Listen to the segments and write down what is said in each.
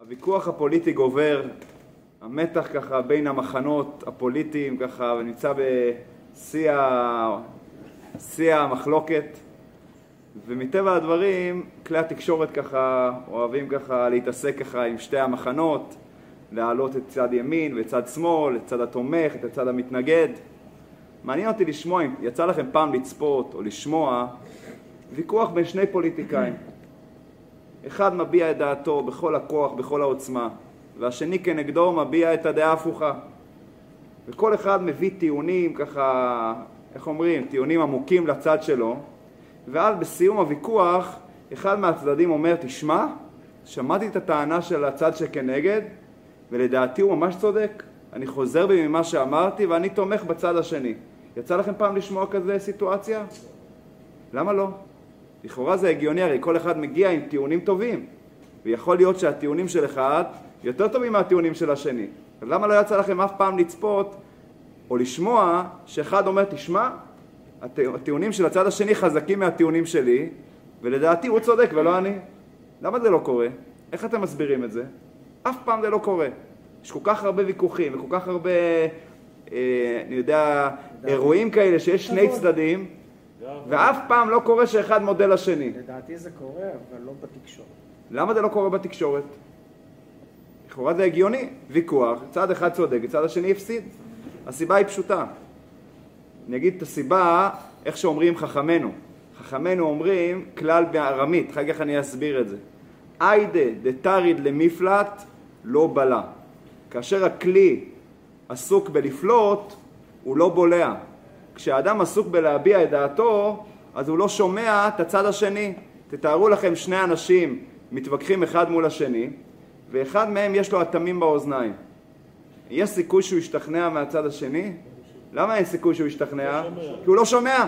הוויכוח הפוליטי גובר, המתח ככה בין המחנות הפוליטיים ככה נמצא בשיא המחלוקת. ומטבע הדברים כלי התקשורת ככה אוהבים ככה להתעסק ככה עם שתי המחנות להעלות את צד ימין וצד שמאל, את צד התומך, את הצד המתנגד. מעניין אותי לשמוע אם יצא לכם פעם לצפות או לשמוע ויכוח בין שני פוליטיקאים אחד מביע את דעתו בכל הכוח, בכל העוצמה, והשני כנגדו מביע את הדעה ההפוכה. וכל אחד מביא טיעונים ככה, איך אומרים, טיעונים עמוקים לצד שלו, ואז בסיום הוויכוח אחד מהצדדים אומר, תשמע, שמעתי את הטענה של הצד שכנגד, ולדעתי הוא ממש צודק. אני חוזר בי ממה שאמרתי ואני תומך בצד השני. יצא לכם פעם לשמוע כזה סיטואציה? למה לא? לכאורה זה הגיוני, הרי כל אחד מגיע עם טיעונים טובים, ויכול להיות שהטיעונים של אחד יותר טובים מהטיעונים של השני. אז למה לא יצא לכם אף פעם לצפות או לשמוע שאחד אומר, תשמע, הטיעונים של הצד השני חזקים מהטיעונים שלי, ולדעתי הוא צודק ולא אני. למה זה לא קורה? איך אתם מסבירים את זה? אף פעם זה לא קורה. יש כל כך הרבה ויכוחים וכל כך הרבה, אה, אני יודע, אירועים כאלה שיש שני צדדים, ואף פעם לא קורה שאחד מודה לשני. לדעתי זה קורה, אבל לא בתקשורת. למה זה לא קורה בתקשורת? לכאורה זה הגיוני, ויכוח, צד אחד צודק, צד השני הפסיד. הסיבה היא פשוטה. אני אגיד את הסיבה, איך שאומרים חכמינו. חכמינו אומרים כלל בארמית, אחר כך אני אסביר את זה. איידה דתריד למפלט לא בלע. כאשר הכלי עסוק בלפלוט, הוא לא בולע. כשאדם עסוק בלהביע את דעתו, אז הוא לא שומע את הצד השני. תתארו לכם שני אנשים מתווכחים אחד מול השני, ואחד מהם יש לו אטמים באוזניים. יש סיכוי שהוא ישתכנע מהצד השני? למה אין סיכוי שהוא ישתכנע? כי הוא לא שומע.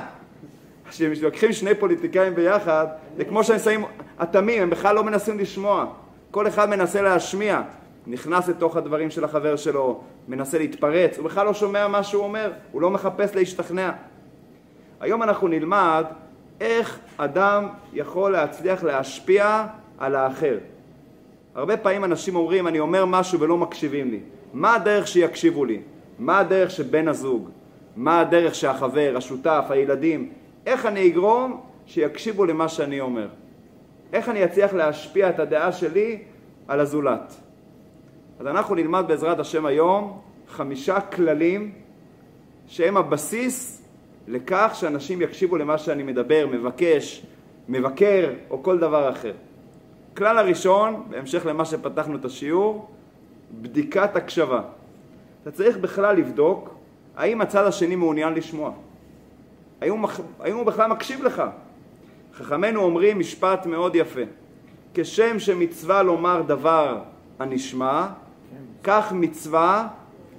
כשמתווכחים שני פוליטיקאים ביחד, זה כמו שהם שמים אטמים, הם בכלל לא מנסים לשמוע. כל אחד מנסה להשמיע. נכנס לתוך הדברים של החבר שלו, מנסה להתפרץ, הוא בכלל לא שומע מה שהוא אומר, הוא לא מחפש להשתכנע. היום אנחנו נלמד איך אדם יכול להצליח להשפיע על האחר. הרבה פעמים אנשים אומרים, אני אומר משהו ולא מקשיבים לי. מה הדרך שיקשיבו לי? מה הדרך שבן הזוג? מה הדרך שהחבר, השותף, הילדים? איך אני אגרום שיקשיבו למה שאני אומר? איך אני אצליח להשפיע את הדעה שלי על הזולת? אז אנחנו נלמד בעזרת השם היום חמישה כללים שהם הבסיס לכך שאנשים יקשיבו למה שאני מדבר, מבקש, מבקר או כל דבר אחר. כלל הראשון, בהמשך למה שפתחנו את השיעור, בדיקת הקשבה. אתה צריך בכלל לבדוק האם הצד השני מעוניין לשמוע. האם הוא, האם הוא בכלל מקשיב לך. חכמינו אומרים משפט מאוד יפה: כשם שמצווה לומר דבר הנשמע, כך מצווה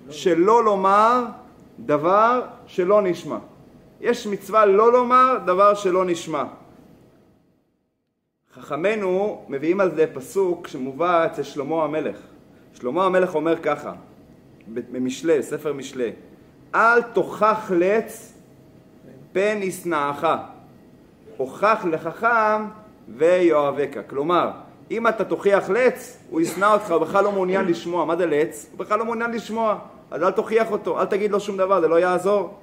שלא לומר דבר שלא נשמע. יש מצווה לא לומר דבר שלא נשמע. חכמינו מביאים על זה פסוק שמובא אצל שלמה המלך. שלמה המלך אומר ככה, במשלי, ספר משלי, אל תוכח לץ פן ישנאך, הוכח לחכם ויאהבך. כלומר, אם אתה תוכיח לץ, הוא ישנא אותך, הוא בכלל לא מעוניין לשמוע. מה זה לץ? הוא בכלל לא מעוניין לשמוע. אז אל תוכיח אותו, אל תגיד לו שום דבר, זה לא יעזור.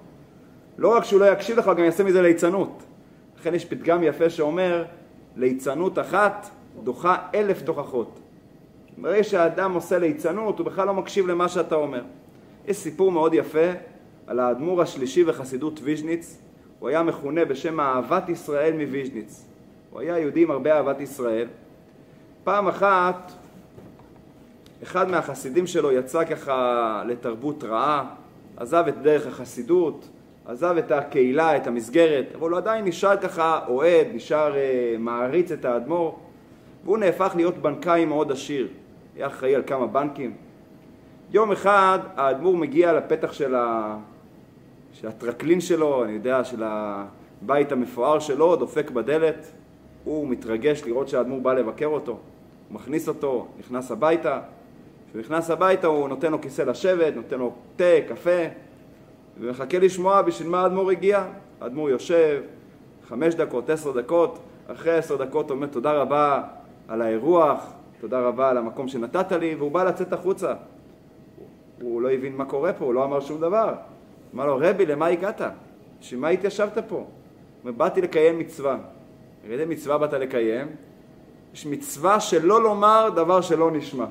לא רק שהוא לא יקשיב לך, גם יעשה מזה ליצנות. לכן יש פתגם יפה שאומר, ליצנות אחת דוחה אלף תוכחות. ברגע שהאדם עושה ליצנות, הוא בכלל לא מקשיב למה שאתה אומר. יש סיפור מאוד יפה על האדמו"ר השלישי בחסידות ויז'ניץ. הוא היה מכונה בשם אהבת ישראל מוויז'ניץ. הוא היה יהודי עם הרבה אהבת ישראל. פעם אחת אחד מהחסידים שלו יצא ככה לתרבות רעה, עזב את דרך החסידות, עזב את הקהילה, את המסגרת, אבל הוא עדיין נשאר ככה אוהד, נשאר uh, מעריץ את האדמו"ר, והוא נהפך להיות בנקאי מאוד עשיר, היה אחראי על כמה בנקים. יום אחד האדמו"ר מגיע לפתח של, ה... של הטרקלין שלו, אני יודע, של הבית המפואר שלו, דופק בדלת, הוא מתרגש לראות שהאדמו"ר בא לבקר אותו, הוא מכניס אותו, נכנס הביתה, כשהוא נכנס הביתה הוא נותן לו כיסא לשבת, נותן לו תה, קפה, ומחכה לשמוע בשביל מה האדמו"ר הגיע. האדמו"ר יושב חמש דקות, עשר דקות, אחרי עשר דקות אומר תודה רבה על האירוח, תודה רבה על המקום שנתת לי, והוא בא לצאת החוצה. הוא לא הבין מה קורה פה, הוא לא אמר שום דבר. אמר לו, רבי, למה הגעת? בשביל מה התיישבת פה? הוא אומר, באתי לקיים מצווה. איזה מצווה באת לקיים? יש מצווה שלא לומר דבר שלא נשמע.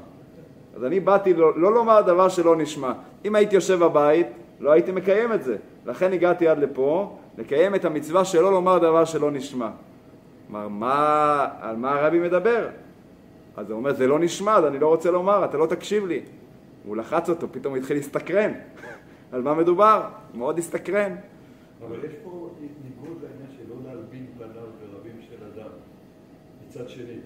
אז אני באתי לא, לא לומר דבר שלא נשמע. אם הייתי יושב בבית, לא הייתי מקיים את זה. לכן הגעתי עד לפה, לקיים את המצווה שלא לומר דבר שלא נשמע. כלומר, מה, על מה הרבי מדבר? אז הוא אומר, זה לא נשמע, אז אני לא רוצה לומר, אתה לא תקשיב לי. הוא לחץ אותו, פתאום הוא התחיל להסתקרן. על מה מדובר? הוא מאוד הסתקרן. אבל יש פה ניגוד לעניין של לא להלבין פניו ברבים של אדם. מצד שני,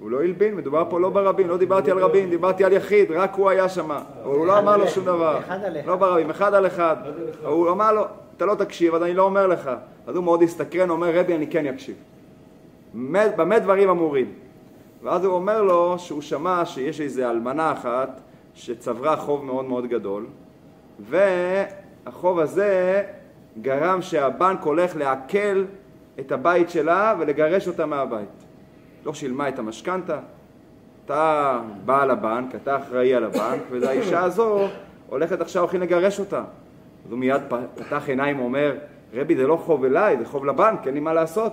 הוא לא הלבין, מדובר פה לא ברבים, לא דיברתי על רבים, דיברתי על יחיד, רק הוא היה שם. הוא לא אמר לו שום דבר. אחד על אחד. לא ברבים, אחד על אחד. הוא אמר לו, אתה לא תקשיב, אז אני לא אומר לך. אז הוא מאוד הסתקרן, אומר, רבי, אני כן אקשיב. במה דברים אמורים? ואז הוא אומר לו שהוא שמע שיש איזו אלמנה אחת שצברה חוב מאוד מאוד גדול, והחוב הזה גרם שהבנק הולך לעקל את הבית שלה ולגרש אותה מהבית. לא שילמה את המשכנתה, אתה בעל הבנק, אתה אחראי על הבנק, והאישה הזו הולכת עכשיו, הולכים לגרש אותה. אז הוא מיד פתח עיניים ואומר, רבי זה לא חוב אליי, זה חוב לבנק, אין לי מה לעשות.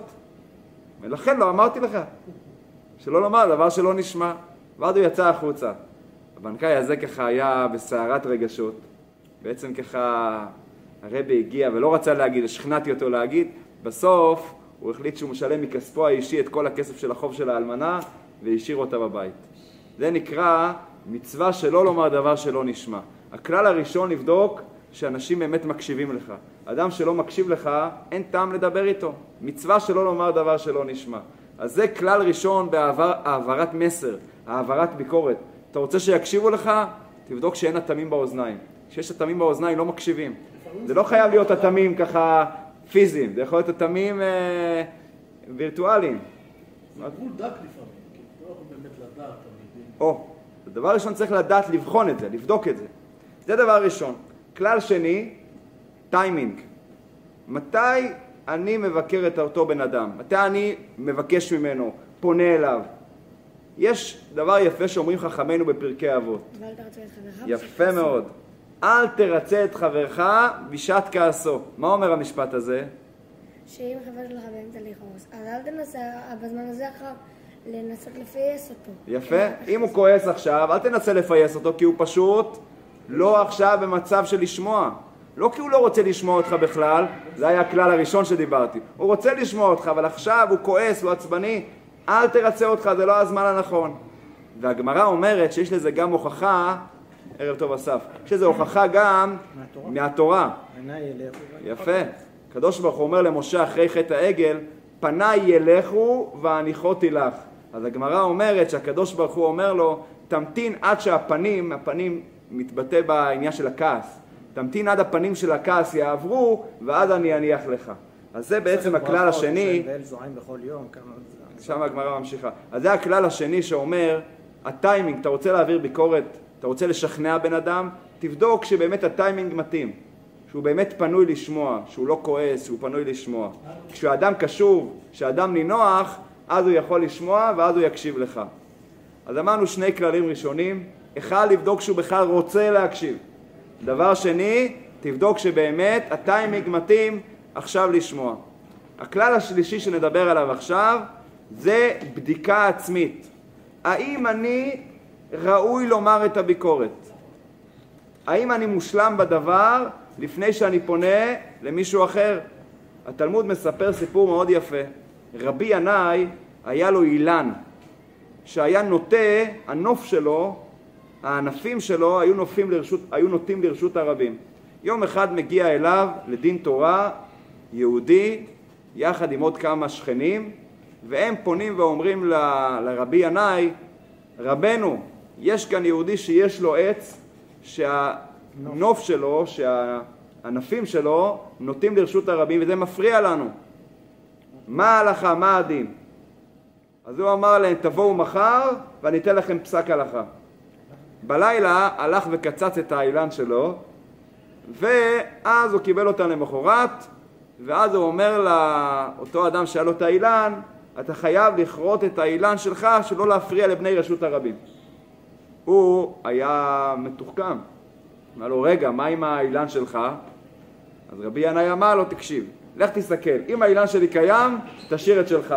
ולכן לא אמרתי לך, שלא לומר דבר שלא נשמע. ואז הוא יצא החוצה. הבנקאי הזה ככה היה בסערת רגשות. בעצם ככה הרבי הגיע ולא רצה להגיד, שכנעתי אותו להגיד, בסוף הוא החליט שהוא משלם מכספו האישי את כל הכסף של החוב של האלמנה והשאיר אותה בבית. זה נקרא מצווה שלא לומר דבר שלא נשמע. הכלל הראשון לבדוק שאנשים באמת מקשיבים לך. אדם שלא מקשיב לך, אין טעם לדבר איתו. מצווה שלא לומר דבר שלא נשמע. אז זה כלל ראשון בהעברת מסר, העברת ביקורת. אתה רוצה שיקשיבו לך? תבדוק שאין אטמים באוזניים. כשיש אטמים באוזניים לא מקשיבים. זה לא חייב להיות אטמים ככה פיזיים, זה יכול להיות אטמים אה, וירטואליים. זה גבול דק לפעמים, כי לא יכול באמת לדעת. או, דבר ראשון צריך לדעת לבחון את זה, לבדוק את זה. זה דבר ראשון. כלל שני, טיימינג. מתי אני מבקר את אותו בן אדם? מתי אני מבקש ממנו, פונה אליו? יש דבר יפה שאומרים חכמינו בפרקי אבות. יפה מאוד. אל תרצה את חברך בשעת כעסו. מה אומר המשפט הזה? שאם חבר שלך באמצע לכעוס, אז אל תנסה בזמן הזה אחר לנסות לפייס אותו. יפה. אם הוא כועס עכשיו, אל תנסה לפייס אותו, כי הוא פשוט לא עכשיו במצב של לשמוע. לא כי הוא לא רוצה לשמוע אותך בכלל, זה היה הכלל הראשון שדיברתי. הוא רוצה לשמוע אותך, אבל עכשיו הוא כועס, הוא עצבני, אל תרצה אותך, זה לא הזמן הנכון. והגמרא אומרת שיש לזה גם הוכחה, ערב טוב אסף, יש לזה הוכחה גם מהתורה? יפה. הקדוש ברוך הוא אומר למשה אחרי חטא העגל, פניי ילכו והניחותי לך. אז הגמרא אומרת שהקדוש ברוך הוא אומר לו, תמתין עד שהפנים, הפנים מתבטא בעניין של הכעס, תמתין עד הפנים של הכעס יעברו, ואז אני אניח לך. אז זה בעצם הכלל השני. שם הגמרא ממשיכה. אז זה הכלל השני שאומר, הטיימינג, אתה רוצה להעביר ביקורת, אתה רוצה לשכנע בן אדם, תבדוק שבאמת הטיימינג מתאים, שהוא באמת פנוי לשמוע, שהוא לא כועס, שהוא פנוי לשמוע. כשאדם קשוב, כשאדם נינוח, אז הוא יכול לשמוע ואז הוא יקשיב לך. אז אמרנו שני כללים ראשונים, אחד, לבדוק שהוא בכלל רוצה להקשיב. דבר שני, תבדוק שבאמת הטיימינג מתאים עכשיו לשמוע. הכלל השלישי שנדבר עליו עכשיו זה בדיקה עצמית. האם אני ראוי לומר את הביקורת? האם אני מושלם בדבר לפני שאני פונה למישהו אחר? התלמוד מספר סיפור מאוד יפה. רבי ינאי היה לו אילן שהיה נוטה, הנוף שלו, הענפים שלו היו, נופים לרשות, היו נוטים לרשות הרבים. יום אחד מגיע אליו לדין תורה יהודי יחד עם עוד כמה שכנים והם פונים ואומרים ל- לרבי ינאי רבנו יש כאן יהודי שיש לו עץ שהנוף שלו, שהענפים שלו נוטים לרשות הרבים וזה מפריע לנו מה ההלכה, מה הדין? אז הוא אמר להם תבואו מחר ואני אתן לכם פסק הלכה בלילה הלך וקצץ את האילן שלו ואז הוא קיבל אותה למחרת ואז הוא אומר לאותו אדם שהיה לו את האילן אתה חייב לכרות את האילן שלך שלא להפריע לבני רשות הרבים. הוא היה מתוחכם. אמר לו, רגע, מה עם האילן שלך? אז רבי ינאי אמר לו, תקשיב, לך תסתכל, אם האילן שלי קיים, תשאיר את שלך.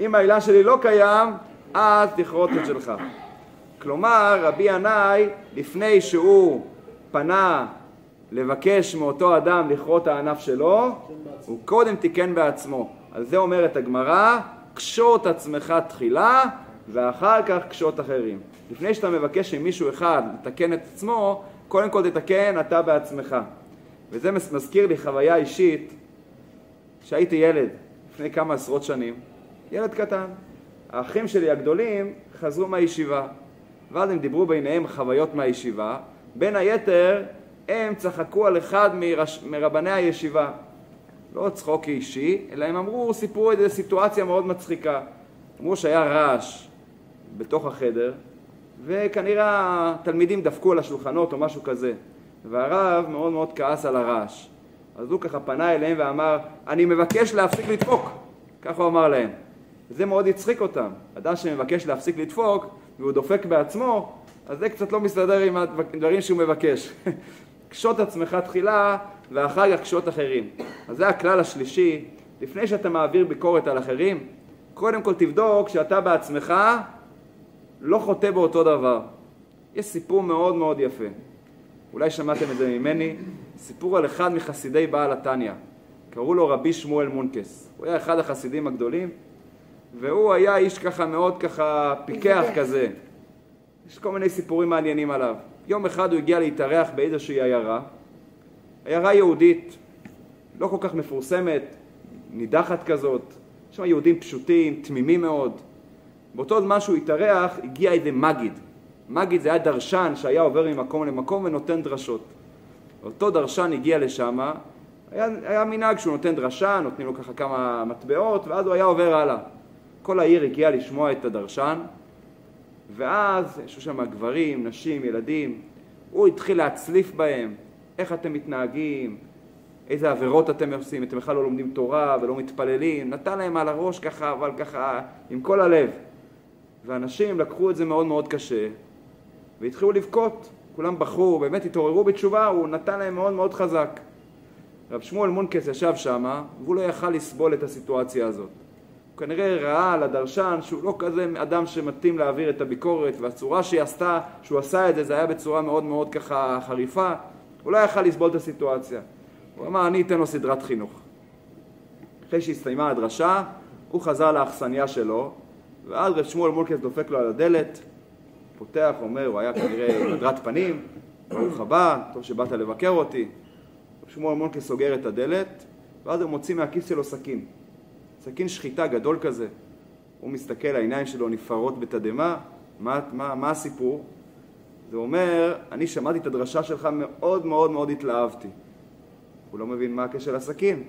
אם האילן שלי לא קיים, אז תכרות את שלך. כלומר, רבי ינאי, לפני שהוא פנה לבקש מאותו אדם לכרות הענף שלו, הוא קודם תיקן בעצמו. על זה אומרת הגמרא, קשוט עצמך תחילה, ואחר כך קשוט אחרים. לפני שאתה מבקש ממישהו אחד לתקן את עצמו, קודם כל תתקן אתה בעצמך. וזה מזכיר לי חוויה אישית, כשהייתי ילד, לפני כמה עשרות שנים, ילד קטן. האחים שלי הגדולים חזרו מהישיבה, ואז הם דיברו ביניהם חוויות מהישיבה. בין היתר, הם צחקו על אחד מרש... מרבני הישיבה. לא צחוק אישי, אלא הם אמרו, סיפרו איזו סיטואציה מאוד מצחיקה. אמרו שהיה רעש בתוך החדר, וכנראה התלמידים דפקו על השולחנות או משהו כזה. והרב מאוד מאוד כעס על הרעש. אז הוא ככה פנה אליהם ואמר, אני מבקש להפסיק לדפוק. ככה הוא אמר להם. וזה מאוד הצחיק אותם. אדם שמבקש להפסיק לדפוק והוא דופק בעצמו, אז זה קצת לא מסתדר עם הדברים שהוא מבקש. קשוט עצמך תחילה ואחר כך קשוט אחרים. אז זה הכלל השלישי, לפני שאתה מעביר ביקורת על אחרים, קודם כל תבדוק שאתה בעצמך לא חוטא באותו דבר. יש סיפור מאוד מאוד יפה. אולי שמעתם את זה ממני, סיפור על אחד מחסידי בעל התניא. קראו לו רבי שמואל מונקס. הוא היה אחד החסידים הגדולים, והוא היה איש ככה מאוד ככה פיקח כזה. יש כל מיני סיפורים מעניינים עליו. יום אחד הוא הגיע להתארח באיזושהי עיירה, עיירה יהודית, לא כל כך מפורסמת, נידחת כזאת, יש שם יהודים פשוטים, תמימים מאוד. באותו זמן שהוא התארח, הגיע איזה מגיד. מגיד זה היה דרשן שהיה עובר ממקום למקום ונותן דרשות. אותו דרשן הגיע לשם, היה, היה מנהג שהוא נותן דרשה, נותנים לו ככה כמה מטבעות, ואז הוא היה עובר הלאה. כל העיר הגיעה לשמוע את הדרשן, ואז יש שם גברים, נשים, ילדים, הוא התחיל להצליף בהם, איך אתם מתנהגים, איזה עבירות אתם עושים, אתם בכלל לא לומדים תורה ולא מתפללים, נתן להם על הראש ככה, אבל ככה, עם כל הלב. ואנשים לקחו את זה מאוד מאוד קשה, והתחילו לבכות, כולם בכו, באמת התעוררו בתשובה, הוא נתן להם מאוד מאוד חזק. רב שמואל מונקס ישב שם, והוא לא יכל לסבול את הסיטואציה הזאת. הוא כנראה ראה על הדרשן שהוא לא כזה אדם שמתאים להעביר את הביקורת, והצורה שהיא עשתה, שהוא עשה את זה, זה היה בצורה מאוד מאוד ככה חריפה. הוא לא יכל לסבול את הסיטואציה. הוא אמר, אני אתן לו סדרת חינוך. אחרי שהסתיימה הדרשה, הוא חזר לאכסניה שלו, ואז רב שמואל מולקס דופק לו על הדלת, פותח, אומר, הוא היה כנראה עם הדרת פנים, ברוך הבא, טוב שבאת לבקר אותי. רב שמואל מולקס סוגר את הדלת, ואז הוא מוציא מהכיס שלו סכין. סכין שחיטה גדול כזה. הוא מסתכל, העיניים שלו נפערות בתדהמה, מה, מה, מה הסיפור? זה אומר, אני שמעתי את הדרשה שלך, מאוד מאוד מאוד התלהבתי. הוא לא מבין מה הקשר לסכין.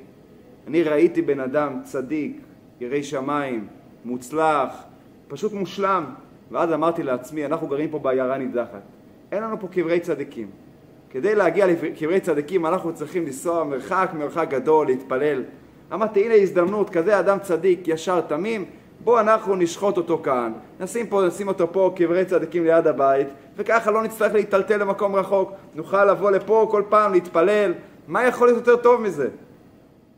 אני ראיתי בן אדם צדיק, ירא שמיים, מוצלח, פשוט מושלם. ואז אמרתי לעצמי, אנחנו גרים פה בעיירה נידחת. אין לנו פה קברי צדיקים. כדי להגיע לקברי צדיקים אנחנו צריכים לנסוע מרחק מרחק גדול, להתפלל. אמרתי, הנה הזדמנות, כזה אדם צדיק, ישר, תמים, בוא אנחנו נשחוט אותו כאן, נשים, פה, נשים אותו פה קברי צדיקים ליד הבית, וככה לא נצטרך להיטלטל למקום רחוק, נוכל לבוא לפה כל פעם להתפלל, מה יכול להיות יותר טוב מזה?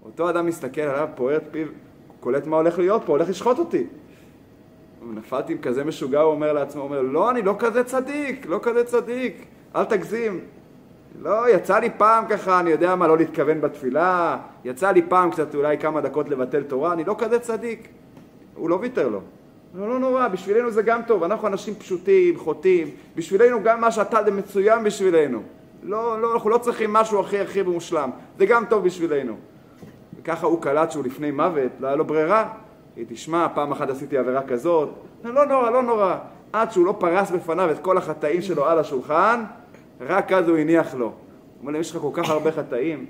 אותו אדם מסתכל עליו, פוער פיו, קולט מה הולך להיות פה, הולך לשחוט אותי. נפלתי עם כזה משוגע, הוא אומר לעצמו, הוא אומר, לא, אני לא כזה צדיק, לא כזה צדיק, אל תגזים. לא, יצא לי פעם ככה, אני יודע מה, לא להתכוון בתפילה, יצא לי פעם קצת אולי כמה דקות לבטל תורה, אני לא כזה צדיק. הוא לא ויתר לו. לא, לא נורא, בשבילנו זה גם טוב, אנחנו אנשים פשוטים, חוטאים, בשבילנו גם מה שאתה זה מצוין בשבילנו. לא, לא, אנחנו לא צריכים משהו הכי הכי מושלם, זה גם טוב בשבילנו. וככה הוא קלט שהוא לפני מוות, לא היה לו ברירה. תשמע, פעם אחת עשיתי עבירה כזאת, לא נורא, לא נורא. עד שהוא לא פרס בפניו את כל החטאים שלו על השולחן, רק אז הוא הניח לו. הוא אומר להם, יש לך כל כך הרבה חטאים,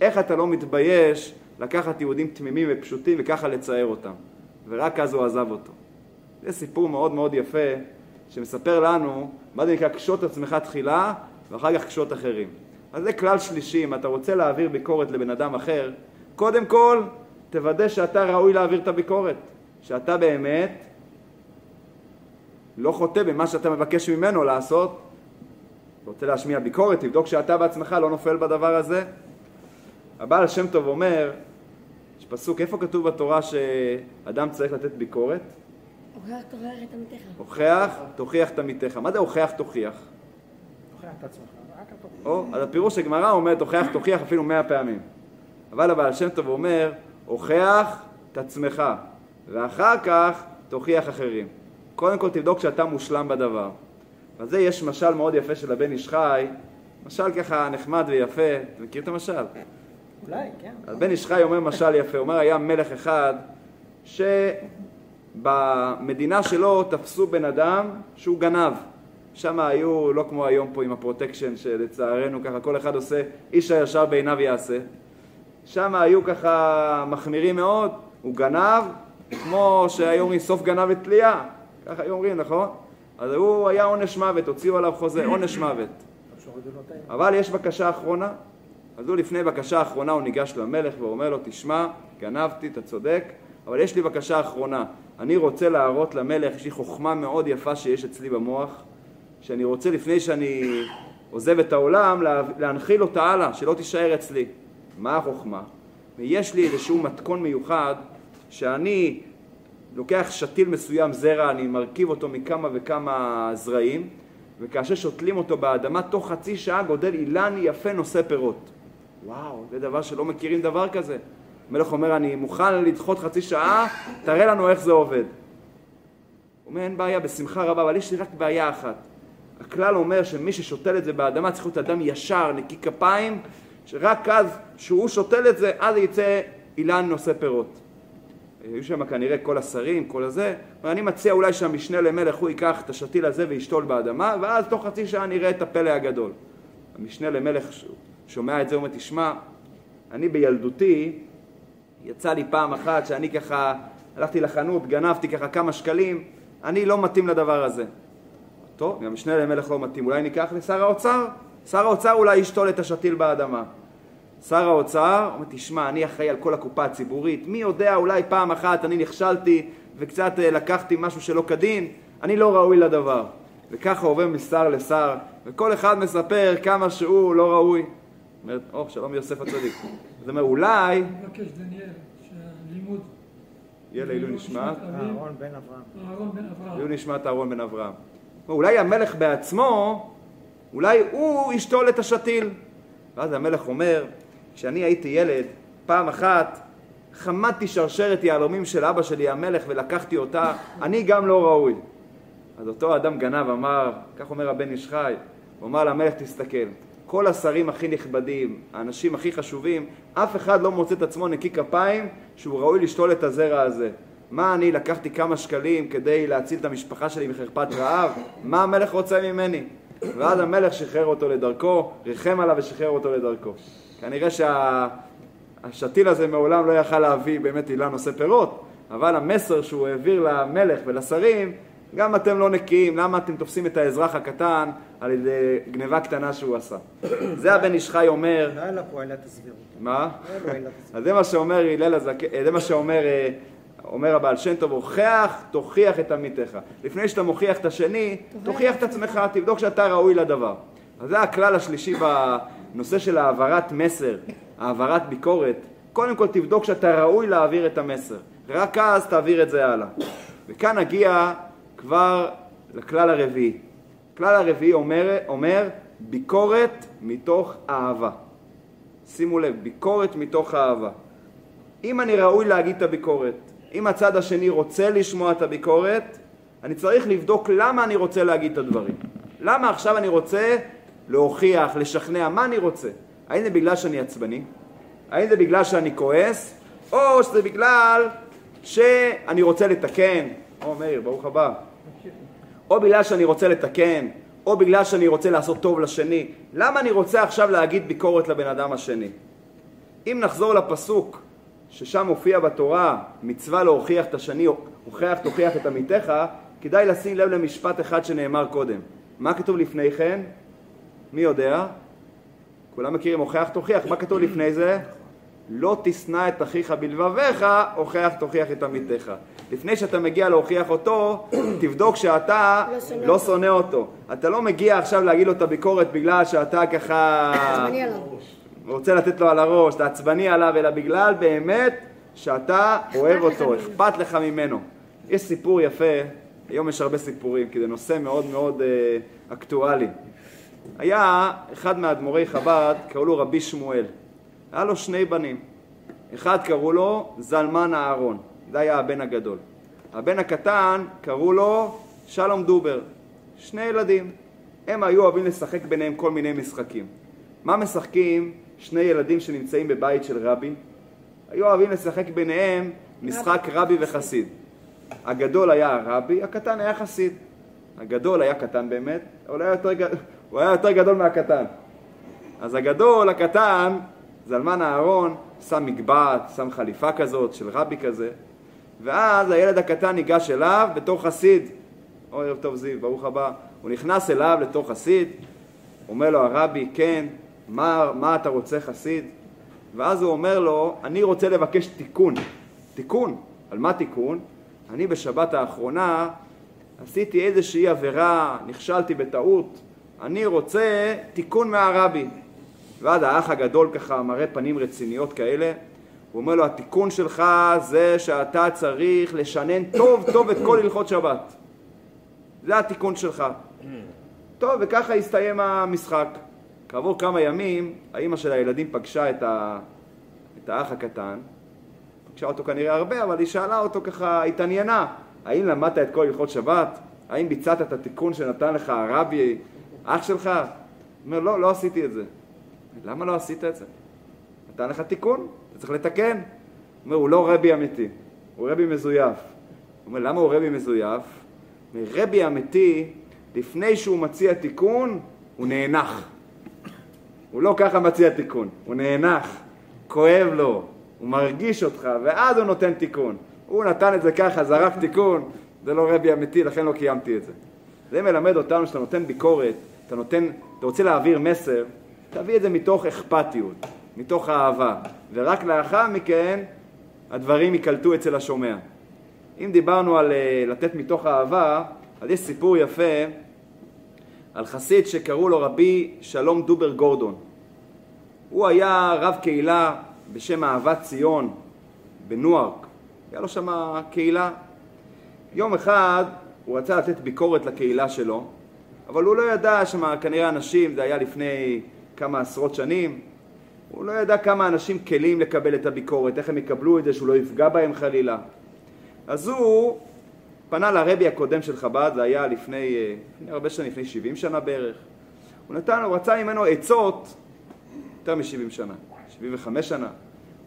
איך אתה לא מתבייש לקחת יהודים תמימים ופשוטים וככה לצייר אותם? ורק אז הוא עזב אותו. זה סיפור מאוד מאוד יפה, שמספר לנו מה זה נקרא קשוט עצמך תחילה, ואחר כך קשוט אחרים. אז זה כלל שלישי, אם אתה רוצה להעביר ביקורת לבן אדם אחר, קודם כל, תוודא שאתה ראוי להעביר את הביקורת. שאתה באמת לא חוטא במה שאתה מבקש ממנו לעשות. אתה רוצה להשמיע ביקורת, תבדוק שאתה בעצמך לא נופל בדבר הזה. הבעל שם טוב אומר, יש פסוק, איפה כתוב בתורה שאדם צריך לתת ביקורת? הוכח תוכיח את עמיתך. הוכח, תוכיח את עמיתך. מה זה הוכח, תוכיח? תוכיח את עצמך, רק אתה תוכיח. או, אז הפירוש הגמרא אומר, תוכיח, תוכיח אפילו מאה פעמים. אבל הבעל שם טוב אומר, הוכח את עצמך, ואחר כך תוכיח אחרים. קודם כל תבדוק שאתה מושלם בדבר. אז זה יש משל מאוד יפה של הבן איש חי, משל ככה נחמד ויפה, אתה מכיר את המשל? אולי, כן. אז בן איש חי אומר משל יפה, הוא אומר היה מלך אחד שבמדינה שלו תפסו בן אדם שהוא גנב. שם היו, לא כמו היום פה עם הפרוטקשן שלצערנו ככה כל אחד עושה, איש הישר בעיניו יעשה. שם היו ככה מחמירים מאוד, הוא גנב, כמו שהיו אומרים סוף גנב את תלייה, ככה היו אומרים, נכון? אז הוא היה עונש מוות, הוציאו עליו חוזה, עונש מוות. אבל יש בקשה אחרונה. אז הוא לפני בקשה אחרונה הוא ניגש למלך ואומר לו, תשמע, גנבתי, אתה צודק, אבל יש לי בקשה אחרונה. אני רוצה להראות למלך, יש לי חוכמה מאוד יפה שיש אצלי במוח, שאני רוצה לפני שאני עוזב את העולם, לה- להנחיל אותה הלאה, שלא תישאר אצלי. מה החוכמה? ויש לי איזשהו מתכון מיוחד, שאני לוקח שתיל מסוים זרע, אני מרכיב אותו מכמה וכמה זרעים, וכאשר שותלים אותו באדמה, תוך חצי שעה גודל אילן יפה נושא פירות. וואו, זה דבר שלא מכירים דבר כזה. המלך אומר, אני מוכן לדחות חצי שעה, תראה לנו איך זה עובד. הוא אומר, אין בעיה, בשמחה רבה, אבל יש לי רק בעיה אחת. הכלל אומר שמי ששותל את זה באדמה צריך להיות אדם ישר, נקי כפיים, שרק אז, כשהוא שותל את זה, אז יצא אילן נושא פירות. היו שם כנראה כל השרים, כל הזה, ואני מציע אולי שהמשנה למלך הוא ייקח את השתיל הזה וישתול באדמה, ואז תוך חצי שעה נראה את הפלא הגדול. המשנה למלך ש- שומע את זה, הוא אומר, תשמע, אני בילדותי, יצא לי פעם אחת שאני ככה, הלכתי לחנות, גנבתי ככה כמה שקלים, אני לא מתאים לדבר הזה. טוב, גם המשנה למלך לא מתאים, אולי ניקח לשר האוצר? שר האוצר אולי ישתול את השתיל באדמה. שר האוצר אומר, תשמע, אני אחראי על כל הקופה הציבורית, מי יודע, אולי פעם אחת אני נכשלתי וקצת אה, לקחתי משהו שלא כדין, אני לא ראוי לדבר. וככה עובר משר לשר, וכל אחד מספר כמה שהוא לא ראוי. אומרת, או, שלום יוסף הצדיק. אז אומר, אולי, אני מבקש, דניאל, שהלימוד... יהיה לעילוי נשמת. אהרון בן אברהם. לעילוי נשמת אהרון בן אברהם. אולי המלך בעצמו, אולי הוא ישתול את השתיל. ואז המלך אומר, כשאני הייתי ילד, פעם אחת חמדתי שרשרת יהלומים של אבא שלי המלך ולקחתי אותה, אני גם לא ראוי. אז אותו אדם גנב אמר, כך אומר הבן איש חי, הוא אמר למלך תסתכל, כל השרים הכי נכבדים, האנשים הכי חשובים, אף אחד לא מוצא את עצמו נקי כפיים שהוא ראוי לשתול את הזרע הזה. מה אני לקחתי כמה שקלים כדי להציל את המשפחה שלי מחרפת רעב? מה המלך רוצה ממני? ואז המלך שחרר אותו לדרכו, ריחם עליו ושחרר אותו לדרכו. כנראה שהשתיל הזה מעולם לא יכל להביא באמת הילה נושא פירות, אבל המסר שהוא העביר למלך ולשרים, גם אתם לא נקיים, למה אתם תופסים את האזרח הקטן על ידי גניבה קטנה שהוא עשה? זה הבן איש חי אומר, לא היה לו פה עילת הסבירות. מה? לא. אז זה מה שאומר הלל הזקן, זה מה שאומר אה, אומר הבעל שם טוב, הוכח, תוכיח את עמיתך. לפני שאתה מוכיח את השני, תוכיח את עצמך, תבדוק שאתה ראוי לדבר. אז זה הכלל השלישי בנושא של העברת מסר, העברת ביקורת. קודם כל תבדוק שאתה ראוי להעביר את המסר. רק אז תעביר את זה הלאה. וכאן נגיע כבר לכלל הרביעי. הכלל הרביעי אומר, אומר ביקורת מתוך אהבה. שימו לב, ביקורת מתוך אהבה. אם אני ראוי להגיד את הביקורת, אם הצד השני רוצה לשמוע את הביקורת, אני צריך לבדוק למה אני רוצה להגיד את הדברים. למה עכשיו אני רוצה להוכיח, לשכנע, מה אני רוצה? האם זה בגלל שאני עצבני? האם זה בגלל שאני כועס? או שזה בגלל שאני רוצה לתקן? או מאיר, ברוך הבא. או בגלל שאני רוצה לתקן, או בגלל שאני רוצה לעשות טוב לשני. למה אני רוצה עכשיו להגיד ביקורת לבן אדם השני? אם נחזור לפסוק ששם מופיע בתורה מצווה להוכיח את השני, הוכיח תוכיח את עמיתך, כדאי לשים לב למשפט אחד שנאמר קודם. מה כתוב לפני כן? מי יודע? כולם מכירים הוכיח תוכיח, מה כתוב לפני זה? לא תשנא את אחיך בלבביך, הוכח תוכיח את עמיתך. לפני שאתה מגיע להוכיח אותו, תבדוק שאתה לא שונא אותו. אתה לא מגיע עכשיו להגיד לו את הביקורת בגלל שאתה ככה... עצבני עליו. רוצה לתת לו על הראש, אתה עצבני עליו, אלא בגלל באמת שאתה אוהב אותו. אכפת לך ממנו. יש סיפור יפה, היום יש הרבה סיפורים, כי זה נושא מאוד מאוד אה, אקטואלי. היה אחד מאדמו"רי חב"ד, קראו לו רבי שמואל. היה לו שני בנים. אחד קראו לו זלמן אהרון, זה היה הבן הגדול. הבן הקטן קראו לו שלום דובר. שני ילדים. הם היו אוהבים לשחק ביניהם כל מיני משחקים. מה משחקים שני ילדים שנמצאים בבית של רבי? היו אוהבים לשחק ביניהם משחק רבי וחסיד. הגדול היה הרבי, הקטן היה חסיד. הגדול היה קטן באמת, אבל היה יותר, הוא היה יותר גדול מהקטן. אז הגדול, הקטן, זלמן אהרון, שם מגבעת, שם חליפה כזאת של רבי כזה, ואז הילד הקטן ניגש אליו בתור חסיד. אוי, ערב טוב זיו, ברוך הבא. הוא נכנס אליו לתור חסיד, אומר לו הרבי, כן, מה, מה אתה רוצה חסיד? ואז הוא אומר לו, אני רוצה לבקש תיקון. תיקון. על מה תיקון? אני בשבת האחרונה עשיתי איזושהי עבירה, נכשלתי בטעות, אני רוצה תיקון מהרבי. ואז האח הגדול ככה מראה פנים רציניות כאלה, הוא אומר לו, התיקון שלך זה שאתה צריך לשנן טוב טוב את כל הלכות שבת. זה התיקון שלך. טוב, וככה הסתיים המשחק. כעבור כמה ימים, האימא של הילדים פגשה את, ה... את האח הקטן, פגשה אותו כנראה הרבה, אבל היא שאלה אותו ככה, התעניינה, האם למדת את כל הלכות שבת? האם ביצעת את התיקון שנתן לך הרבי, אח שלך? אומר, לא, לא עשיתי את זה. למה לא עשית את זה? נתן לך תיקון, אתה צריך לתקן. אומר, הוא לא רבי אמיתי, הוא רבי מזויף. אומר, למה הוא רבי מזויף? רבי אמיתי, לפני שהוא מציע תיקון, הוא נאנח. הוא לא ככה מציע תיקון, הוא נאנח, כואב לו, הוא מרגיש אותך, ואז הוא נותן תיקון. הוא נתן את זה ככה, זרק תיקון, זה לא רבי אמיתי, לכן לא קיימתי את זה. זה מלמד אותנו שאתה נותן ביקורת, אתה נותן, אתה רוצה להעביר מסר, תביא את זה מתוך אכפתיות, מתוך אהבה, ורק לאחר מכן הדברים ייקלטו אצל השומע. אם דיברנו על אה, לתת מתוך אהבה, אז יש סיפור יפה על חסיד שקראו לו רבי שלום דובר גורדון. הוא היה רב קהילה בשם אהבת ציון בנוארק. היה לו שם קהילה. יום אחד הוא רצה לתת ביקורת לקהילה שלו, אבל הוא לא ידע שם כנראה אנשים, זה היה לפני כמה עשרות שנים, הוא לא ידע כמה אנשים כלים לקבל את הביקורת, איך הם יקבלו את זה, שהוא לא יפגע בהם חלילה. אז הוא פנה לרבי הקודם של חב"ד, זה היה לפני, אה, לפני הרבה שנים, לפני 70 שנה בערך. הוא נתן, הוא רצה ממנו עצות, יותר מ-70 שנה, 75 שנה.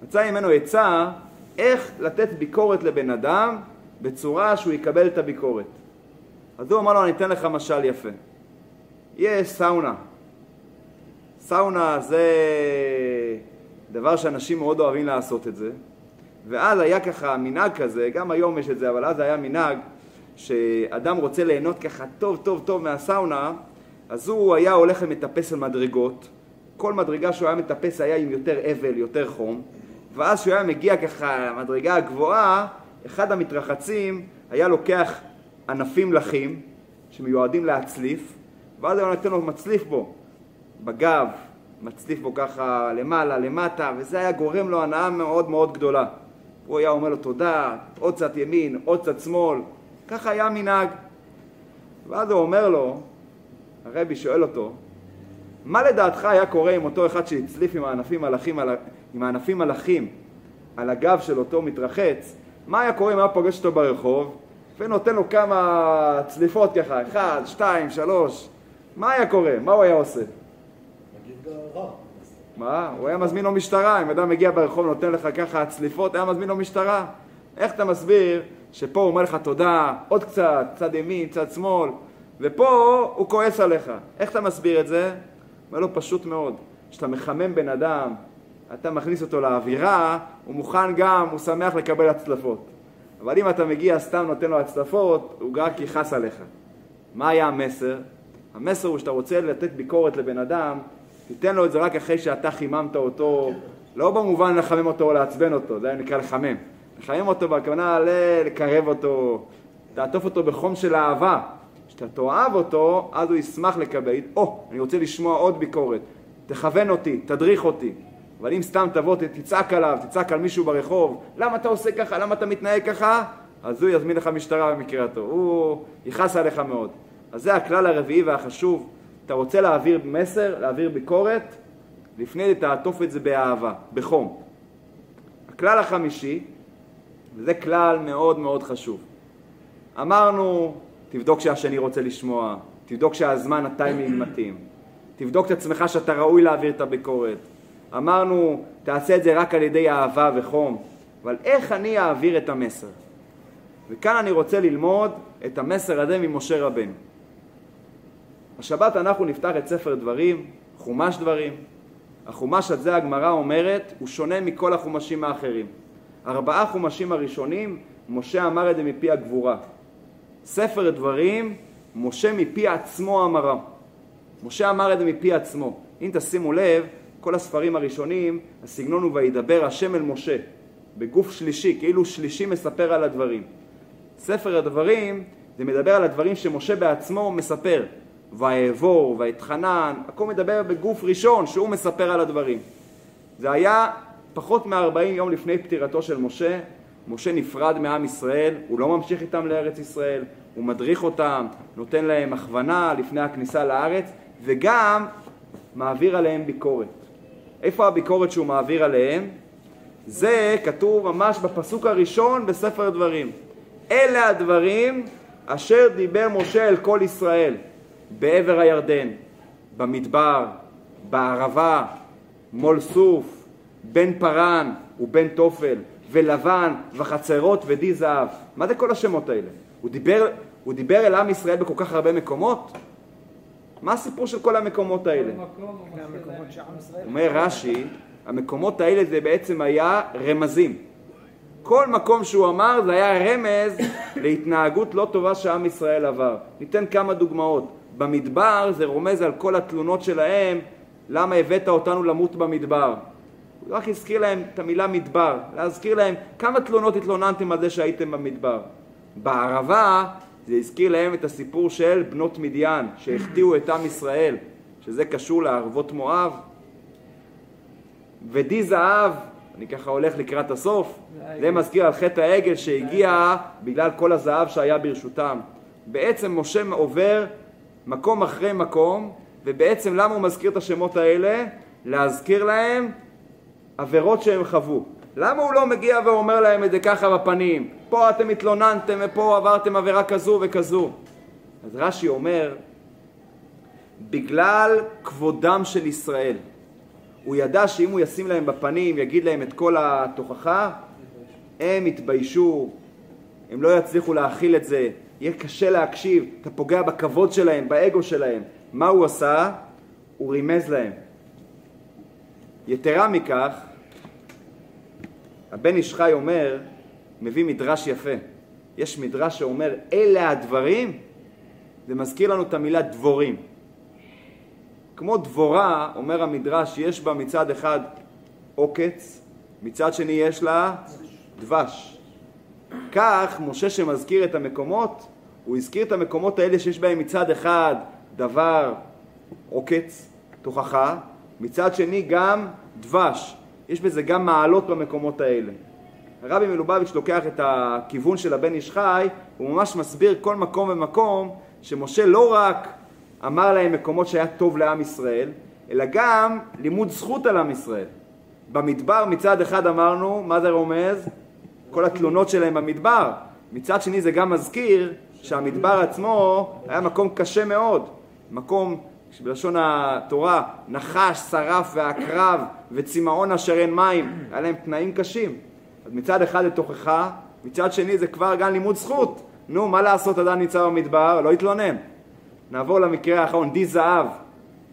רצה ממנו עצה איך לתת ביקורת לבן אדם בצורה שהוא יקבל את הביקורת. אז הוא אמר לו, אני אתן לך משל יפה. יש סאונה. סאונה זה דבר שאנשים מאוד אוהבים לעשות את זה. ואז היה ככה מנהג כזה, גם היום יש את זה, אבל אז היה מנהג שאדם רוצה ליהנות ככה טוב טוב טוב מהסאונה, אז הוא היה הולך ומטפס על מדרגות. כל מדרגה שהוא היה מטפס היה עם יותר אבל, יותר חום. ואז כשהוא היה מגיע ככה למדרגה הגבוהה, אחד המתרחצים היה לוקח ענפים לחים שמיועדים להצליף, ואז היה נותן לו מצליף בו, בגב, מצליף בו ככה למעלה, למטה, וזה היה גורם לו הנאה מאוד מאוד גדולה. הוא היה אומר לו תודה, עוד קצת ימין, עוד קצת שמאל, ככה היה מנהג. ואז הוא אומר לו, הרבי שואל אותו, מה לדעתך היה קורה עם אותו אחד שהצליף עם הענפים מלאכים על, עם הענפים מלאכים על הגב של אותו מתרחץ, מה היה קורה אם היה פוגש אותו ברחוב ונותן לו כמה צליפות ככה, אחד, שתיים, שלוש, מה היה קורה? מה הוא היה עושה? מה? הוא היה מזמין לו משטרה, אם אדם מגיע ברחוב ונותן לך ככה צליפות, היה מזמין לו משטרה. איך אתה מסביר שפה הוא אומר לך תודה, עוד קצת, צד ימין, צד שמאל, ופה הוא כועס עליך. איך אתה מסביר את זה? אומר לו פשוט מאוד. כשאתה מחמם בן אדם, אתה מכניס אותו לאווירה, הוא מוכן גם, הוא שמח לקבל הצלפות. אבל אם אתה מגיע סתם נותן לו הצלפות, הוא רק יכעס עליך. מה היה המסר? המסר הוא שאתה רוצה לתת ביקורת לבן אדם, תיתן לו את זה רק אחרי שאתה חיממת אותו לא במובן לחמם אותו או לעצבן אותו, זה נקרא לחמם. לחמם אותו בכוונה לקרב אותו, תעטוף אותו בחום של אהבה. כשאתה תאהב אותו, אז הוא ישמח לקבל, או, oh, אני רוצה לשמוע עוד ביקורת, תכוון אותי, תדריך אותי. אבל אם סתם תבוא, תצעק עליו, תצעק על מישהו ברחוב, למה אתה עושה ככה, למה אתה מתנהג ככה, אז הוא יזמין לך משטרה במקרה הטוב, הוא יכעס עליך מאוד. אז זה הכלל הרביעי והחשוב, אתה רוצה להעביר מסר, להעביר ביקורת, לפני זה תעטוף את זה באהבה, בחום. הכלל החמישי, וזה כלל מאוד מאוד חשוב. אמרנו, תבדוק שהשני רוצה לשמוע, תבדוק שהזמן, הטיימינג מתאים, תבדוק את עצמך שאתה ראוי להעביר את הביקורת. אמרנו, תעשה את זה רק על ידי אהבה וחום, אבל איך אני אעביר את המסר? וכאן אני רוצה ללמוד את המסר הזה ממשה רבנו. השבת אנחנו נפתח את ספר דברים, חומש דברים. החומש הזה, הגמרא אומרת, הוא שונה מכל החומשים האחרים. ארבעה חומשים הראשונים, משה אמר את זה מפי הגבורה. ספר דברים, משה מפי עצמו אמרה. משה אמר את זה מפי עצמו. אם תשימו לב, כל הספרים הראשונים, הסגנון הוא וידבר השם אל משה, בגוף שלישי, כאילו שלישי מספר על הדברים. ספר הדברים, זה מדבר על הדברים שמשה בעצמו מספר. ואעבור, ואתחנן, הכל מדבר בגוף ראשון שהוא מספר על הדברים. זה היה פחות מ-40 יום לפני פטירתו של משה, משה נפרד מעם ישראל, הוא לא ממשיך איתם לארץ ישראל, הוא מדריך אותם, נותן להם הכוונה לפני הכניסה לארץ, וגם מעביר עליהם ביקורת. איפה הביקורת שהוא מעביר עליהם? זה כתוב ממש בפסוק הראשון בספר דברים. אלה הדברים אשר דיבר משה אל כל ישראל. בעבר הירדן, במדבר, בערבה, מול סוף, בין פרן ובין תופל, ולבן, וחצרות ודי זהב. מה זה כל השמות האלה? הוא דיבר, הוא דיבר אל עם ישראל בכל כך הרבה מקומות? מה הסיפור של כל המקומות האלה? אומר רש"י, המקומות האלה זה בעצם היה רמזים. כל מקום שהוא אמר זה היה רמז להתנהגות לא טובה שעם ישראל עבר. ניתן כמה דוגמאות. במדבר זה רומז על כל התלונות שלהם, למה הבאת אותנו למות במדבר. הוא רק הזכיר להם את המילה מדבר, להזכיר להם כמה תלונות התלוננתם על זה שהייתם במדבר. בערבה זה הזכיר להם את הסיפור של בנות מדיין, שהחטיאו את עם ישראל, שזה קשור לערבות מואב. ודי זהב, אני ככה הולך לקראת הסוף, זה מזכיר על חטא העגל שהגיע בגלל כל הזהב שהיה ברשותם. בעצם משה עובר מקום אחרי מקום, ובעצם למה הוא מזכיר את השמות האלה? להזכיר להם עבירות שהם חוו. למה הוא לא מגיע ואומר להם את זה ככה בפנים? פה אתם התלוננתם ופה עברתם עבירה כזו וכזו. אז רש"י אומר, בגלל כבודם של ישראל. הוא ידע שאם הוא ישים להם בפנים, יגיד להם את כל התוכחה, הם יתביישו, הם לא יצליחו להכיל את זה, יהיה קשה להקשיב, אתה פוגע בכבוד שלהם, באגו שלהם. מה הוא עשה? הוא רימז להם. יתרה מכך, הבן איש חי אומר, מביא מדרש יפה. יש מדרש שאומר, אלה הדברים, זה מזכיר לנו את המילה דבורים. כמו דבורה, אומר המדרש, יש בה מצד אחד עוקץ, מצד שני יש לה דבש. כך, משה שמזכיר את המקומות, הוא הזכיר את המקומות האלה שיש בהם מצד אחד דבר עוקץ, תוכחה, מצד שני גם דבש. יש בזה גם מעלות במקומות האלה. הרבי מלובביץ' לוקח את הכיוון של הבן איש חי, הוא ממש מסביר כל מקום ומקום שמשה לא רק אמר להם מקומות שהיה טוב לעם ישראל, אלא גם לימוד זכות על עם ישראל. במדבר מצד אחד אמרנו, מה זה רומז? כל התלונות שלהם במדבר. מצד שני זה גם מזכיר שהמדבר עצמו היה מקום קשה מאוד. מקום שבלשון התורה נחש, שרף ועקרב וצמאון אשר אין מים. היה להם תנאים קשים. אז מצד אחד זה תוכחה, מצד שני זה כבר גם לימוד זכות. נו, מה לעשות אדם נמצא במדבר? לא התלונן. נעבור למקרה האחרון, די זהב.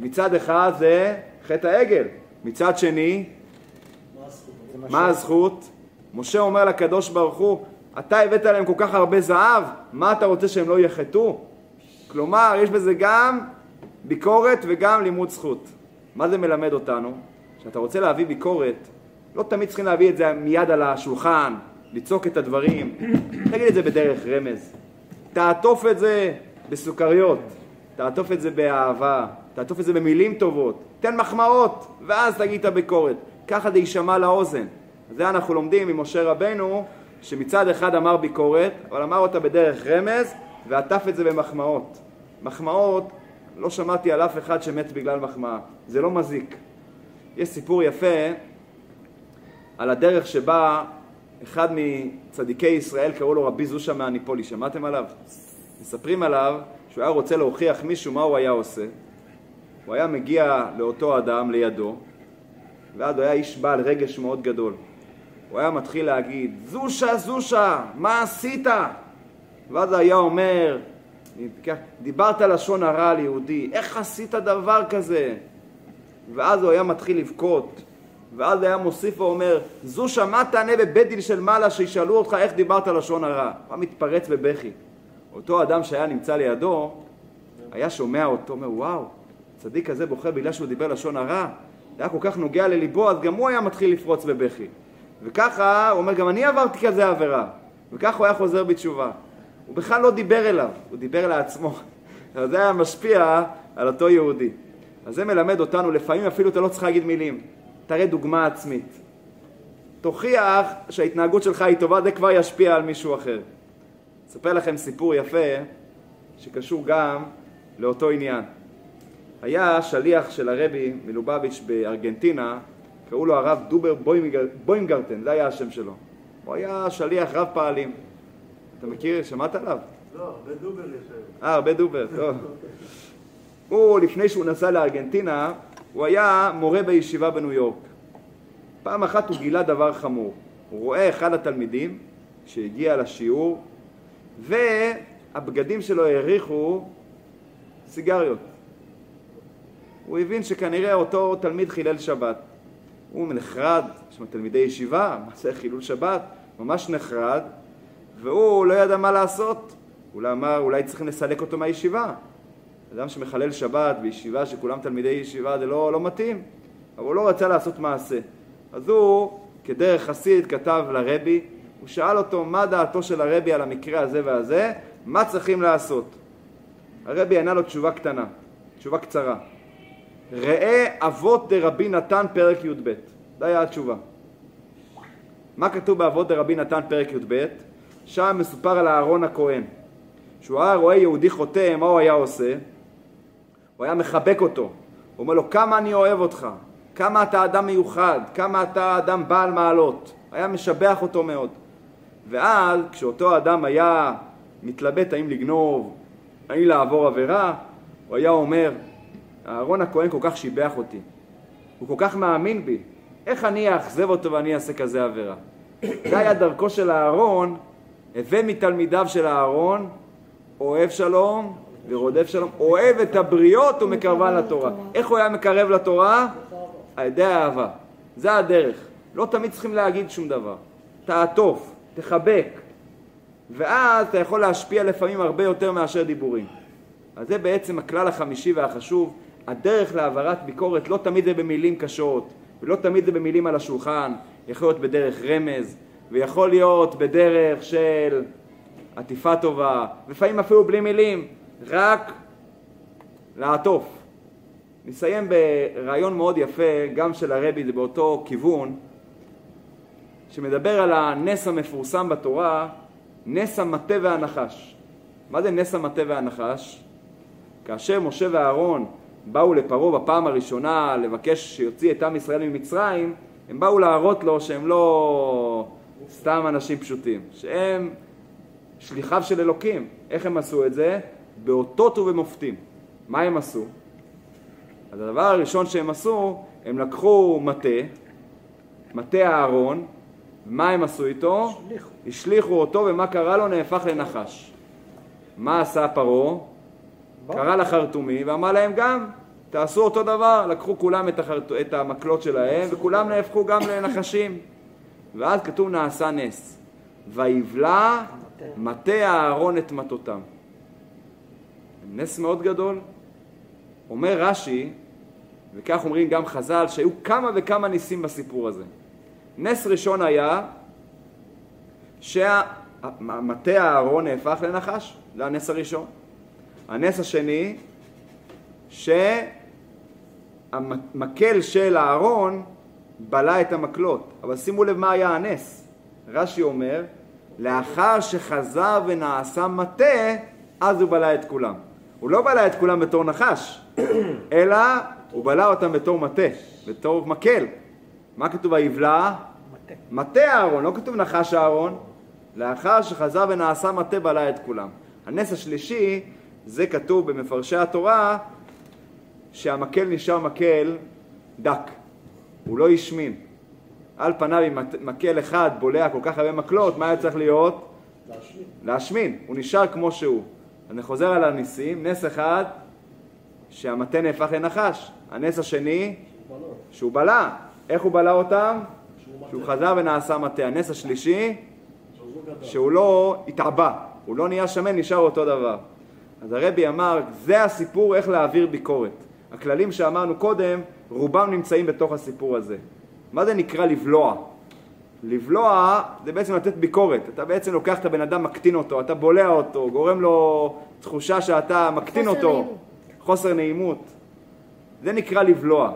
מצד אחד זה חטא העגל, מצד שני, מה הזכות? משה אומר לקדוש ברוך הוא, אתה הבאת להם כל כך הרבה זהב, מה אתה רוצה שהם לא יחטאו? כלומר, יש בזה גם ביקורת וגם לימוד זכות. מה זה מלמד אותנו? כשאתה רוצה להביא ביקורת, לא תמיד צריכים להביא את זה מיד על השולחן, לצעוק את הדברים, תגיד את זה בדרך רמז. תעטוף את זה בסוכריות, תעטוף את זה באהבה, תעטוף את זה במילים טובות, תן מחמאות, ואז תגיד את הביקורת. ככה זה יישמע לאוזן. זה אנחנו לומדים ממשה רבנו, שמצד אחד אמר ביקורת, אבל אמר אותה בדרך רמז, ועטף את זה במחמאות. מחמאות, לא שמעתי על אף אחד שמת בגלל מחמאה. זה לא מזיק. יש סיפור יפה על הדרך שבה אחד מצדיקי ישראל, קראו לו רבי זושה מהניפולי, שמעתם עליו? מספרים עליו שהוא היה רוצה להוכיח מישהו מה הוא היה עושה. הוא היה מגיע לאותו אדם לידו, ואז הוא היה איש בעל רגש מאוד גדול. הוא היה מתחיל להגיד, זושה, זושה, מה עשית? ואז היה אומר, דיברת לשון הרע על יהודי, איך עשית דבר כזה? ואז הוא היה מתחיל לבכות, ואז היה מוסיף ואומר, זושה, מה תענה בבית דין של מעלה שישאלו אותך איך דיברת לשון הרע? הוא היה מתפרץ בבכי. אותו אדם שהיה נמצא לידו, היה שומע אותו, אומר, וואו, צדיק כזה בוכה בגלל שהוא דיבר לשון הרע? זה היה כל כך נוגע לליבו, אז גם הוא היה מתחיל לפרוץ בבכי. וככה, הוא אומר, גם אני עברתי כזה עבירה. וככה הוא היה חוזר בתשובה. הוא בכלל לא דיבר אליו, הוא דיבר לעצמו. זה היה משפיע על אותו יהודי. אז זה מלמד אותנו, לפעמים אפילו אתה לא צריך להגיד מילים. תראה דוגמה עצמית. תוכיח שההתנהגות שלך היא טובה, זה כבר ישפיע על מישהו אחר. אספר לכם סיפור יפה שקשור גם לאותו עניין. היה שליח של הרבי מלובביץ' בארגנטינה, קראו לו הרב דובר בוימגרטן, זה היה השם שלו. הוא היה שליח רב פעלים. אתה מכיר? שמעת עליו? לא, הרבה דובר יש. אה, הרבה דובר, טוב. הוא, לפני שהוא נסע לארגנטינה, הוא היה מורה בישיבה בניו יורק. פעם אחת הוא גילה דבר חמור. הוא רואה אחד התלמידים שהגיע לשיעור, והבגדים שלו האריכו סיגריות. הוא הבין שכנראה אותו תלמיד חילל שבת. הוא נחרד, יש שם תלמידי ישיבה, מה זה חילול שבת? ממש נחרד, והוא לא ידע מה לעשות. הוא אמר, אולי צריכים לסלק אותו מהישיבה. אדם שמחלל שבת בישיבה שכולם תלמידי ישיבה זה לא, לא מתאים, אבל הוא לא רצה לעשות מעשה. אז הוא, כדרך חסיד, כתב לרבי, הוא שאל אותו מה דעתו של הרבי על המקרה הזה והזה, מה צריכים לעשות. הרבי ענה לו תשובה קטנה, תשובה קצרה. ראה אבות דרבי נתן פרק י"ב. זו הייתה התשובה. מה כתוב באבות דרבי נתן פרק י"ב? שם מסופר על אהרון הכהן. כשהוא היה רואה יהודי חוטא, מה הוא היה עושה? הוא היה מחבק אותו. הוא אומר לו, כמה אני אוהב אותך, כמה אתה אדם מיוחד, כמה אתה אדם בעל מעלות. היה משבח אותו מאוד. ואז, כשאותו אדם היה מתלבט האם לגנוב, האם לעבור עבירה, הוא היה אומר, אהרון הכהן כל כך שיבח אותי, הוא כל כך מאמין בי, איך אני אאכזב אותו ואני אעשה כזה עבירה? זה היה דרכו של אהרון, הווה מתלמידיו של אהרון, אוהב שלום ורודף שלום, אוהב את הבריות ומקרבן לתורה. איך הוא היה מקרב לתורה? על ידי האהבה. זה הדרך. לא תמיד צריכים להגיד שום דבר. תעטוף, תחבק, ואז אתה יכול להשפיע לפעמים הרבה יותר מאשר דיבורים. אז זה בעצם הכלל החמישי והחשוב. הדרך להעברת ביקורת לא תמיד זה במילים קשות, ולא תמיד זה במילים על השולחן, יכול להיות בדרך רמז, ויכול להיות בדרך של עטיפה טובה, לפעמים אפילו בלי מילים, רק לעטוף. נסיים ברעיון מאוד יפה, גם של הרבי, זה באותו כיוון, שמדבר על הנס המפורסם בתורה, נס המטה והנחש. מה זה נס המטה והנחש? כאשר משה ואהרון באו לפרעה בפעם הראשונה לבקש שיוציא את עם ישראל ממצרים, הם באו להראות לו שהם לא סתם אנשים פשוטים, שהם שליחיו של אלוקים. איך הם עשו את זה? באותות ובמופתים. מה הם עשו? אז הדבר הראשון שהם עשו, הם לקחו מטה, מטה אהרון, מה הם עשו איתו? השליחו. השליחו אותו, ומה קרה לו? נהפך לנחש. מה עשה פרעה? קרא לחרטומי ואמר להם גם, תעשו אותו דבר, לקחו כולם את, החרט... את המקלות שלהם וכולם נהפכו גם לנחשים. ואז כתוב נעשה נס. ויבלע מטה אהרון את מטותם. נס מאוד גדול. אומר רש"י, וכך אומרים גם חז"ל, שהיו כמה וכמה ניסים בסיפור הזה. נס ראשון היה שמטה הארון נהפך לנחש, זה הנס הראשון. הנס השני, שהמקל של הארון בלע את המקלות. אבל שימו לב מה היה הנס. רש"י אומר, לאחר שחזר ונעשה מטה, אז הוא בלע את כולם. הוא לא בלע את כולם בתור נחש, אלא הוא בלע אותם בתור מטה, בתור מקל. מה כתוב ויבלע? מטה. מטה אהרון, לא כתוב נחש אהרון. לאחר שחזר ונעשה מטה בלע את כולם. הנס השלישי, זה כתוב במפרשי התורה, שהמקל נשאר מקל דק, הוא לא השמין. על פניו אם מקל אחד בולע כל כך הרבה מקלות, מה היה צריך להיות? להשלים. להשמין, הוא נשאר כמו שהוא. אני חוזר על הניסים, נס אחד, שהמטה נהפך לנחש. הנס השני. שהוא בלע. איך הוא בלע אותם? שהוא. חזר ונעשה מטה. הנס השלישי, לא. שהוא לא התעבה, הוא לא נהיה שמן, נשאר אותו דבר. אז הרבי אמר, זה הסיפור איך להעביר ביקורת. הכללים שאמרנו קודם, רובם נמצאים בתוך הסיפור הזה. מה זה נקרא לבלוע? לבלוע זה בעצם לתת ביקורת. אתה בעצם לוקח את הבן אדם, מקטין אותו, אתה בולע אותו, גורם לו תחושה שאתה מקטין חוסר אותו. נעימות. חוסר נעימות. זה נקרא לבלוע.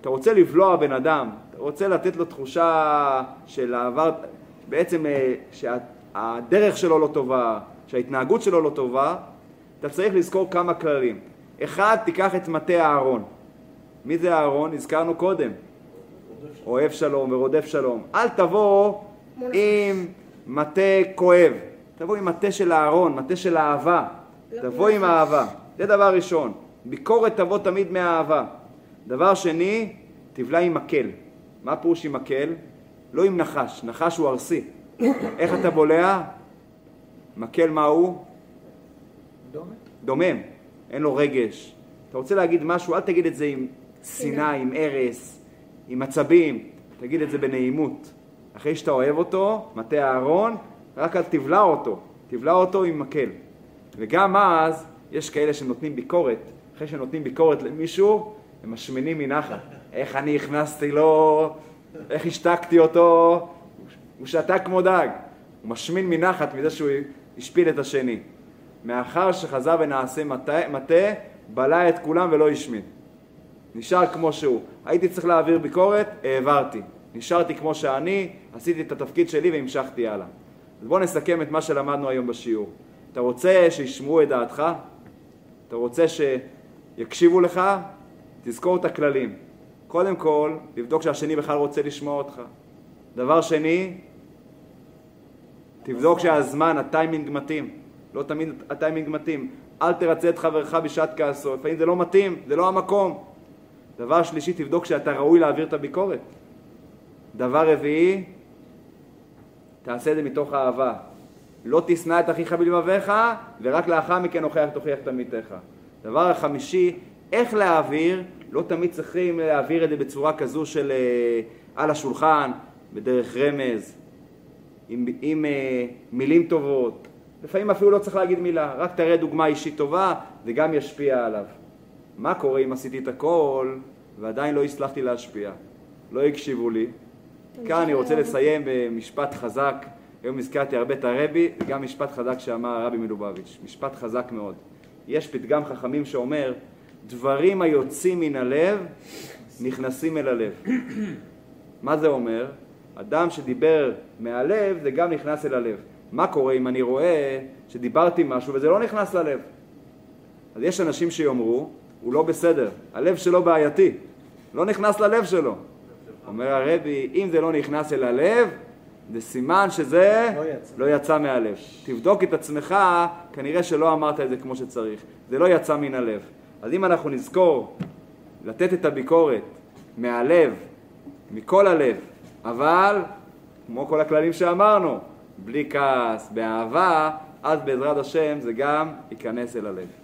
אתה רוצה לבלוע בן אדם, אתה רוצה לתת לו תחושה של העבר, בעצם אה, שהדרך שלו לא טובה, שההתנהגות שלו לא טובה, אתה צריך לזכור כמה כללים. אחד, תיקח את מטה הארון. מי זה הארון? הזכרנו קודם. אוהב שלום ורודף שלום. אל תבוא. עם מטה כואב. תבוא עם מטה של הארון, מטה של אהבה. לא תבוא עם. אהבה. זה דבר ראשון. ביקורת תבוא תמיד מהאהבה. דבר שני, תבלע עם מקל. מה פירוש עם מקל? לא עם נחש. נחש הוא ארסי. איך אתה בולע? מקל מה הוא? דומה. דומם, אין לו רגש. אתה רוצה להגיד משהו, אל תגיד את זה עם שנאה, עם ארס, עם עצבים, תגיד את זה בנעימות. אחרי שאתה אוהב אותו, מטה הארון, רק אל תבלע אותו, תבלע אותו עם מקל. וגם אז, יש כאלה שנותנים ביקורת, אחרי שנותנים ביקורת למישהו, הם משמינים מנחת. איך אני הכנסתי לו, איך השתקתי אותו, הוא שתק כמו דג. הוא משמין מנחת מזה שהוא השפיל את השני. מאחר שחזר ונעשה מטה, בלע את כולם ולא השמין. נשאר כמו שהוא. הייתי צריך להעביר ביקורת, העברתי. נשארתי כמו שאני, עשיתי את התפקיד שלי והמשכתי הלאה. אז בואו נסכם את מה שלמדנו היום בשיעור. אתה רוצה שישמעו את דעתך? אתה רוצה שיקשיבו לך? תזכור את הכללים. קודם כל, לבדוק שהשני בכלל רוצה לשמוע אותך. דבר שני, תבדוק שהזמן, הטיימינג מתאים. לא תמיד הטיימינג מתאים. אל תרצה את חברך בשעת כעסו, לפעמים זה לא מתאים, זה לא המקום. דבר שלישי, תבדוק שאתה ראוי להעביר את הביקורת. דבר רביעי, תעשה את זה מתוך אהבה. לא תשנא את אחיך בלבביך, ורק לאחר מכן הוכיח תוכיח את עמיתך. דבר החמישי, איך להעביר, לא תמיד צריכים להעביר את זה בצורה כזו של אה, על השולחן, בדרך רמז, עם, עם אה, מילים טובות. לפעמים אפילו לא צריך להגיד מילה, רק תראה דוגמה אישית טובה, זה גם ישפיע עליו. מה קורה אם עשיתי את הכל ועדיין לא הצלחתי להשפיע? לא הקשיבו לי. כאן אני רוצה לסיים במשפט חזק, היום הזכרתי הרבה את הרבי, וגם משפט חזק שאמר הרבי מלובביץ', משפט חזק מאוד. יש פתגם חכמים שאומר, דברים היוצאים מן הלב נכנסים אל הלב. מה זה אומר? אדם שדיבר מהלב זה גם נכנס אל הלב. מה קורה אם אני רואה שדיברתי משהו וזה לא נכנס ללב? אז יש אנשים שיאמרו, הוא לא בסדר, הלב שלו בעייתי, לא נכנס ללב שלו. אומר הרבי, אם זה לא נכנס אל הלב, זה סימן שזה לא יצא. לא יצא מהלב. תבדוק את עצמך, כנראה שלא אמרת את זה כמו שצריך. זה לא יצא מן הלב. אז אם אנחנו נזכור לתת את הביקורת מהלב, מכל הלב, אבל, כמו כל הכללים שאמרנו, בלי כעס, באהבה, אז בעזרת השם זה גם ייכנס אל הלב.